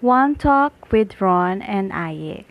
One Talk with Ron and Ayek.